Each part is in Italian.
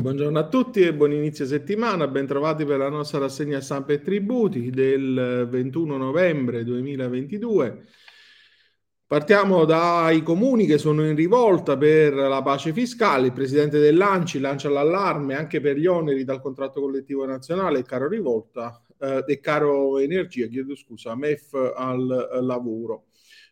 Buongiorno a tutti e buon inizio settimana, bentrovati per la nostra rassegna stampa e tributi del 21 novembre 2022. Partiamo dai comuni che sono in rivolta per la pace fiscale. Il presidente dell'ANCI lancia l'allarme anche per gli oneri dal contratto collettivo nazionale, caro rivolta eh, e caro energia, chiedo scusa, MEF al lavoro.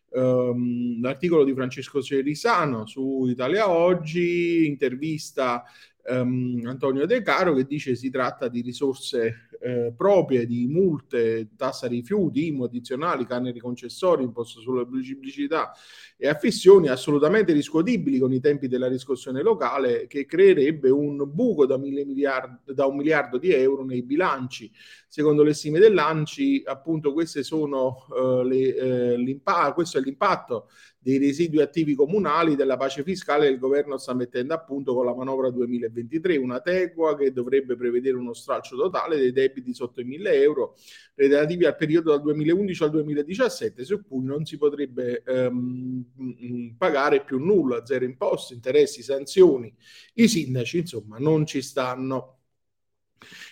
Um, l'articolo di Francesco Cerisano su Italia Oggi intervista um, Antonio De Caro che dice si tratta di risorse eh, proprie, di multe, tassa rifiuti, IMU addizionali, canoni concessori, imposto sulla pubblicità e affissioni assolutamente riscuotibili con i tempi della riscossione locale che creerebbe un buco da, miliardi, da un miliardo di euro nei bilanci. Secondo le stime dell'ANCI, appunto, queste sono, uh, le, uh, questo è l'impatto dei residui attivi comunali della pace fiscale che il governo sta mettendo a punto con la manovra 2023, una tegua che dovrebbe prevedere uno stralcio totale dei debiti sotto i 1000 euro relativi al periodo dal 2011 al 2017, su cui non si potrebbe ehm, pagare più nulla, zero imposte, interessi, sanzioni. I sindaci, insomma, non ci stanno.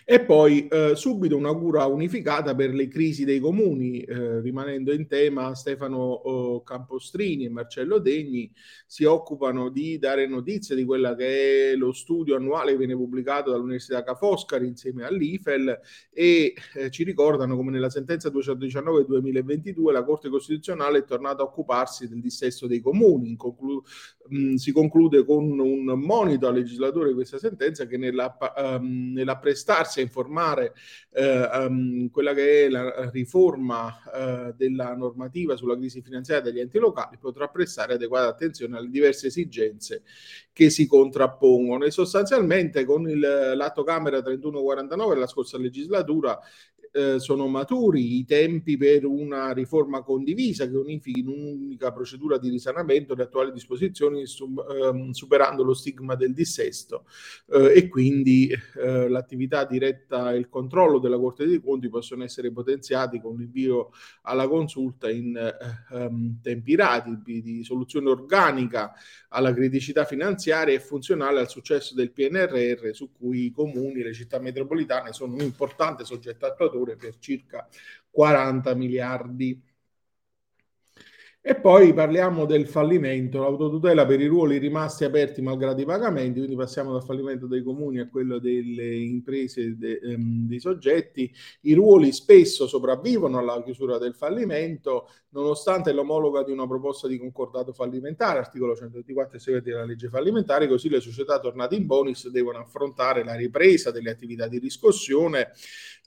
E poi eh, subito una cura unificata per le crisi dei comuni, eh, rimanendo in tema Stefano oh, Campostrini e Marcello Degni si occupano di dare notizie di quella che è lo studio annuale che viene pubblicato dall'Università Ca' Foscari insieme all'IFEL e eh, ci ricordano come nella sentenza 219-2022 la Corte Costituzionale è tornata a occuparsi del dissesto dei comuni. Conclu- mh, si conclude con un monito al legislatore questa sentenza che nella, um, nella prestarsi a informare eh, um, quella che è la riforma eh, della normativa sulla crisi finanziaria degli enti locali potrà prestare adeguata attenzione alle diverse esigenze che si contrappongono. E sostanzialmente con il, l'atto Camera 3149 della scorsa legislatura eh, sono maturi i tempi per una riforma condivisa che unifichi in un'unica procedura di risanamento le attuali disposizioni sub, ehm, superando lo stigma del dissesto. Eh, e quindi eh, l'attività diretta e il controllo della Corte dei Conti possono essere potenziati con l'invio alla consulta in ehm, tempi rapidi di soluzione organica alla criticità finanziaria e funzionale al successo del PNRR su cui i comuni e le città metropolitane sono un importante soggetto attuatore fatture per circa 40 miliardi e poi parliamo del fallimento, l'autotutela per i ruoli rimasti aperti malgrado i pagamenti, quindi passiamo dal fallimento dei comuni a quello delle imprese de, ehm, dei soggetti. I ruoli spesso sopravvivono alla chiusura del fallimento, nonostante l'omologa di una proposta di concordato fallimentare, articolo 124 segreti della legge fallimentare, così le società tornate in bonus devono affrontare la ripresa delle attività di riscossione,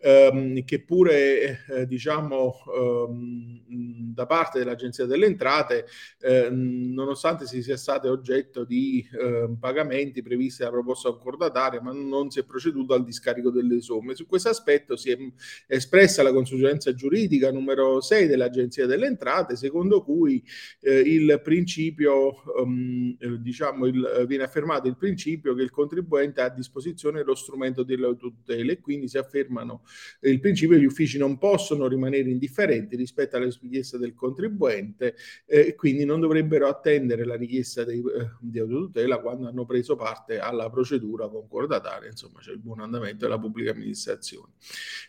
ehm, che pure eh, diciamo ehm, da parte dell'Agenzia delle entrate, eh, nonostante si sia state oggetto di eh, pagamenti previsti dalla proposta concordataria, ma non si è proceduto al discarico delle somme. Su questo aspetto si è espressa la consulenza giuridica numero 6 dell'Agenzia delle Entrate, secondo cui eh, il principio, um, diciamo, il, viene affermato il principio che il contribuente ha a disposizione lo strumento della tutela e quindi si affermano il principio che gli uffici non possono rimanere indifferenti rispetto alle richieste del contribuente e eh, quindi non dovrebbero attendere la richiesta dei, eh, di autotutela quando hanno preso parte alla procedura concordataria, insomma c'è il buon andamento della pubblica amministrazione.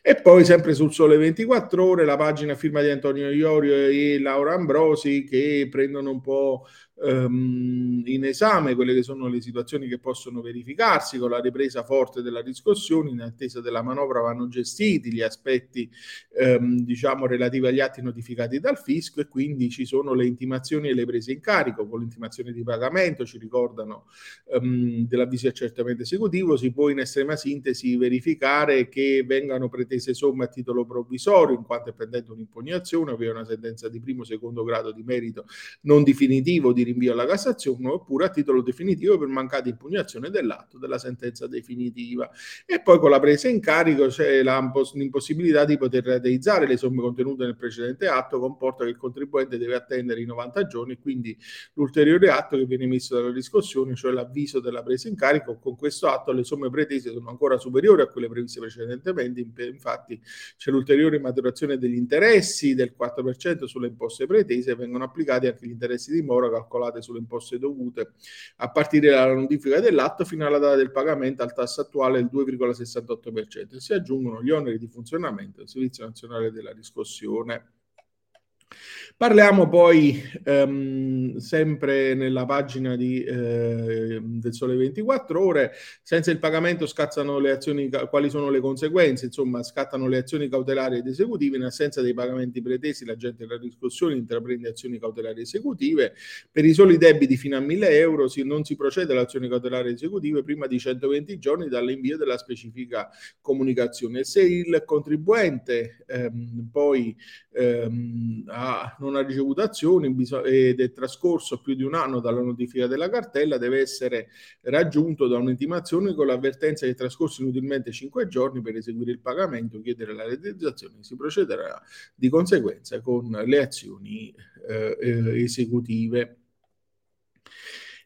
E poi sempre sul Sole 24 ore la pagina firma di Antonio Iorio e Laura Ambrosi che prendono un po' ehm, in esame quelle che sono le situazioni che possono verificarsi con la ripresa forte della riscossione in attesa della manovra vanno gestiti gli aspetti ehm, diciamo relativi agli atti notificati dal fisco e quindi ci sono le intimazioni e le prese in carico con l'intimazione di pagamento ci ricordano ehm, dell'avviso di accertamento esecutivo si può in estrema sintesi verificare che vengano pretese somme a titolo provvisorio in quanto è pendente un'impugnazione ovvero una sentenza di primo o secondo grado di merito non definitivo di rinvio alla Cassazione oppure a titolo definitivo per mancata impugnazione dell'atto della sentenza definitiva. E poi con la presa in carico c'è l'impossibilità di poter rateizzare le somme contenute nel precedente atto, comporta che il contribuente deve attendere i 90 giorni, quindi l'ulteriore atto che viene emesso dalla riscossione, cioè l'avviso della presa in carico, con questo atto le somme pretese sono ancora superiori a quelle previste precedentemente, infatti c'è l'ulteriore maturazione degli interessi del 4% sulle imposte pretese, vengono applicati anche gli interessi di mora calcolati calcolate sulle imposte dovute a partire dalla notifica dell'atto fino alla data del pagamento al tasso attuale del 2,68% e si aggiungono gli oneri di funzionamento del Servizio Nazionale della Riscossione. Parliamo poi ehm, sempre nella pagina di, eh, del Sole 24 Ore, senza il pagamento scattano le azioni, quali sono le conseguenze? Insomma, scattano le azioni cautelari ed esecutive, in assenza dei pagamenti pretesi l'agente della riscossione intraprende azioni cautelari esecutive, per i soli debiti fino a 1000 euro si, non si procede alle azioni cautelari esecutive prima di 120 giorni dall'invio della specifica comunicazione. Se il contribuente ehm, poi ehm, ha, non ha ricevuto azioni ed è trascorso più di un anno dalla notifica della cartella, deve essere raggiunto da un'intimazione con l'avvertenza che è trascorso inutilmente 5 giorni per eseguire il pagamento, chiedere la realizzazione, si procederà di conseguenza con le azioni eh, eh esecutive.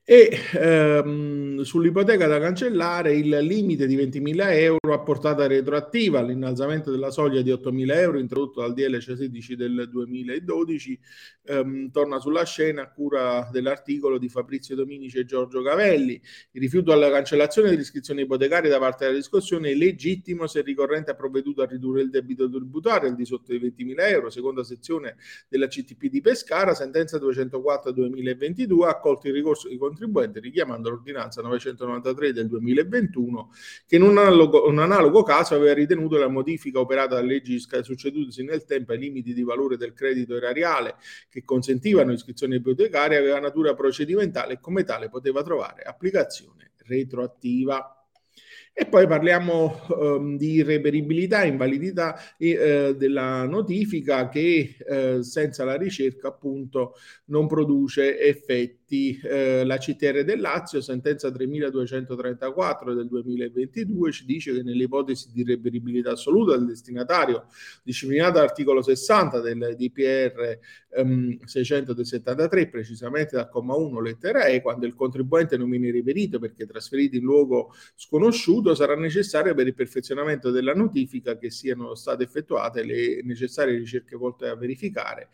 E ehm, sull'ipoteca da cancellare il limite di 20.000 euro a portata retroattiva, l'innalzamento della soglia di 8.000 euro introdotto dal DLC 16 del 2012, ehm, torna sulla scena a cura dell'articolo di Fabrizio Dominici e Giorgio Cavelli. Il rifiuto alla cancellazione dell'iscrizione ipotecaria da parte della discussione è legittimo se il ricorrente ha provveduto a ridurre il debito tributario al di sotto dei 20.000 euro, seconda sezione della CTP di Pescara, sentenza 204 2022, ha accolto il ricorso di contribuente richiamando l'ordinanza 993 del 2021 che in un analogo, un analogo caso aveva ritenuto la modifica operata dalle leggi succedutosi nel tempo ai limiti di valore del credito erariale che consentivano iscrizione ipotecaria aveva natura procedimentale e come tale poteva trovare applicazione retroattiva. E poi parliamo um, di reperibilità, invalidità eh, della notifica che eh, senza la ricerca appunto non produce effetti. Eh, la CTR del Lazio, sentenza 3234 del 2022, ci dice che nell'ipotesi di reperibilità assoluta del destinatario, disciplinata dall'articolo 60 del DPR ehm, 673, precisamente dal comma 1 lettera E, quando il contribuente non viene reperito perché trasferito in luogo sconosciuto, sarà necessario per il perfezionamento della notifica che siano state effettuate le necessarie ricerche volte a verificare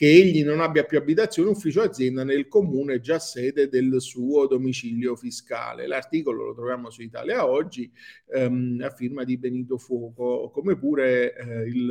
che egli non abbia più abitazione, ufficio azienda nel comune già sede del suo domicilio fiscale. L'articolo lo troviamo su Italia Oggi ehm, a firma di Benito Fuoco, come pure eh, il,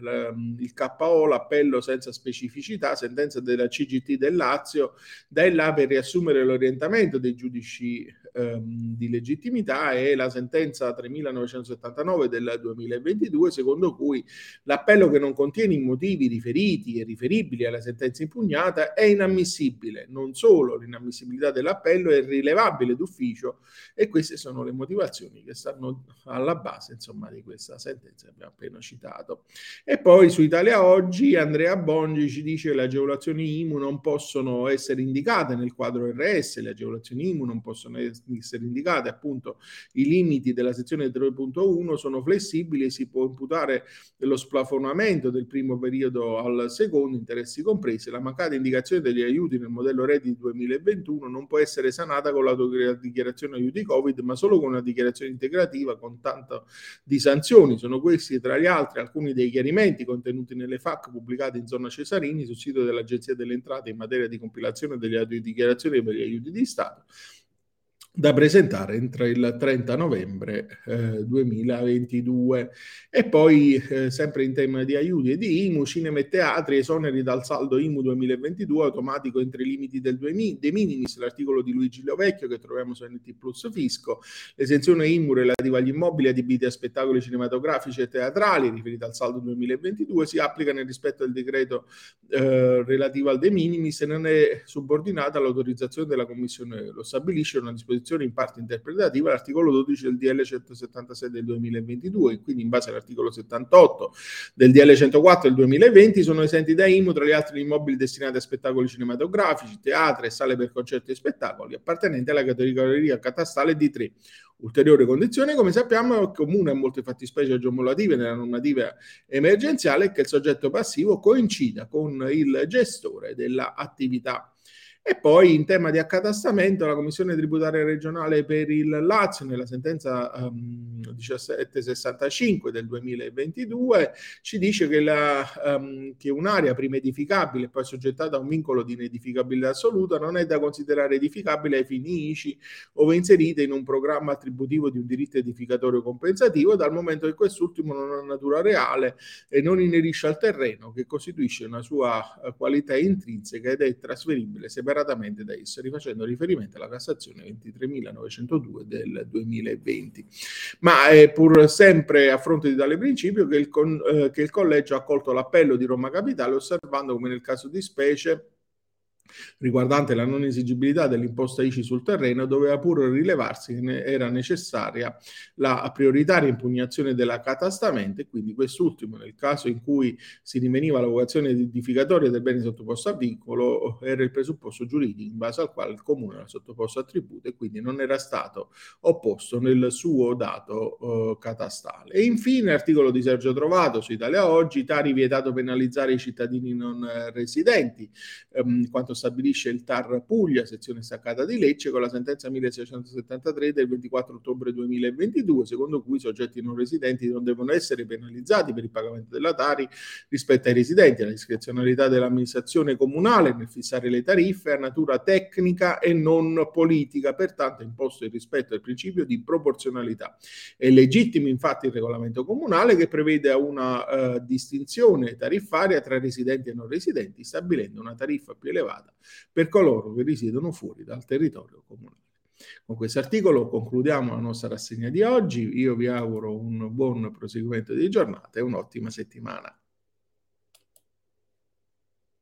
la, il KO, l'appello senza specificità, sentenza della CGT del Lazio, da là per riassumere l'orientamento dei giudici ehm, di legittimità e la sentenza 3979 del 2022, secondo cui l'appello che non contiene i motivi riferiti e riferibili alla sentenza impugnata è inammissibile. Non solo l'inammissibilità dell'appello è rilevabile d'ufficio e queste sono le motivazioni che stanno alla base insomma, di questa sentenza che abbiamo appena citato. E poi su Italia Oggi Andrea Bongi ci dice che le agevolazioni IMU non possono essere indicate nel quadro RS, le agevolazioni IMU non possono essere indicate, appunto i limiti della sezione 3.1 sono flessibili e si può imputare lo splafonamento del primo periodo al secondo, interessi compresi, la mancata indicazione degli aiuti nel modello Reddit 2021 non può essere sanata con la dichiarazione aiuti Covid, ma solo con una dichiarazione integrativa con tanto di sanzioni. Sono questi, tra gli altri, alcuni dei chiarimenti contenuti nelle FAC pubblicate in zona Cesarini sul sito dell'Agenzia delle Entrate in materia di compilazione delle dichiarazioni per gli aiuti di Stato da presentare entro il 30 novembre eh, 2022 e poi eh, sempre in tema di aiuti e di IMU, cinema e teatri esoneri dal saldo IMU 2022 automatico entro i limiti del de minimis l'articolo di Luigi Lovecchio che troviamo su NT Plus Fisco. L'esenzione IMU relativa agli immobili adibiti a spettacoli cinematografici e teatrali riferita al saldo 2022 si applica nel rispetto del decreto eh, relativo al de minimis e non è subordinata all'autorizzazione della Commissione lo stabilisce una disposizione disposizione in parte interpretativa l'articolo 12 del DL 176 del 2022 e quindi in base all'articolo 78 del DL 104 del 2020 sono esenti da IMU tra gli altri gli immobili destinati a spettacoli cinematografici, teatri e sale per concerti e spettacoli appartenenti alla categoria catastale di 3. Ulteriore condizione, come sappiamo, è comune a molte fattispecie aggiumulative nella normativa emergenziale che il soggetto passivo coincida con il gestore dell'attività E poi in tema di accatastamento la Commissione tributaria regionale per il Lazio nella sentenza um, 1765 del 2022 ci dice che, la, um, che un'area prima edificabile e poi soggettata a un vincolo di inedificabilità assoluta non è da considerare edificabile ai fini ICI ove inserita in un programma attributivo di un diritto edificatorio compensativo dal momento che quest'ultimo non ha natura reale e non inerisce al terreno che costituisce una sua eh, qualità intrinseca ed è trasferibile separatamente da esso, rifacendo riferimento alla Cassazione 23.902 del 2020. Ma è pur sempre a fronte di tale principio che il, con, eh, che il Collegio ha accolto l'appello di Roma Capitale osservando come nel caso di specie riguardante la non esigibilità dell'imposta ICI sul terreno, doveva pur rilevarsi che ne era necessaria la prioritaria impugnazione dell'accatastamento e quindi quest'ultimo, nel caso in cui si rinveniva la vocazione edificatoria del bene sottoposto a vincolo, era il presupposto giuridico in base al quale il comune era sottoposto a tributo e quindi non era stato opposto nel suo dato uh, catastale. E infine, articolo di Sergio Trovato su Italia Oggi, Tari vietato penalizzare i cittadini non residenti, um, quanto stabilisce il TAR Puglia, sezione staccata di Lecce, con la sentenza 1673 del 24 ottobre 2022, secondo cui i soggetti non residenti non devono essere penalizzati per il pagamento della Tari rispetto ai residenti. La discrezionalità dell'amministrazione comunale nel fissare le tariffe ha natura tecnica e non politica, pertanto è imposto il rispetto del principio di proporzionalità. È legittimo infatti il regolamento comunale che prevede una uh, distinzione tariffaria tra residenti e non residenti, stabilendo una tariffa più elevata per coloro che risiedono fuori dal territorio comunale. Con questo articolo concludiamo la nostra rassegna di oggi. Io vi auguro un buon proseguimento di giornata e un'ottima settimana.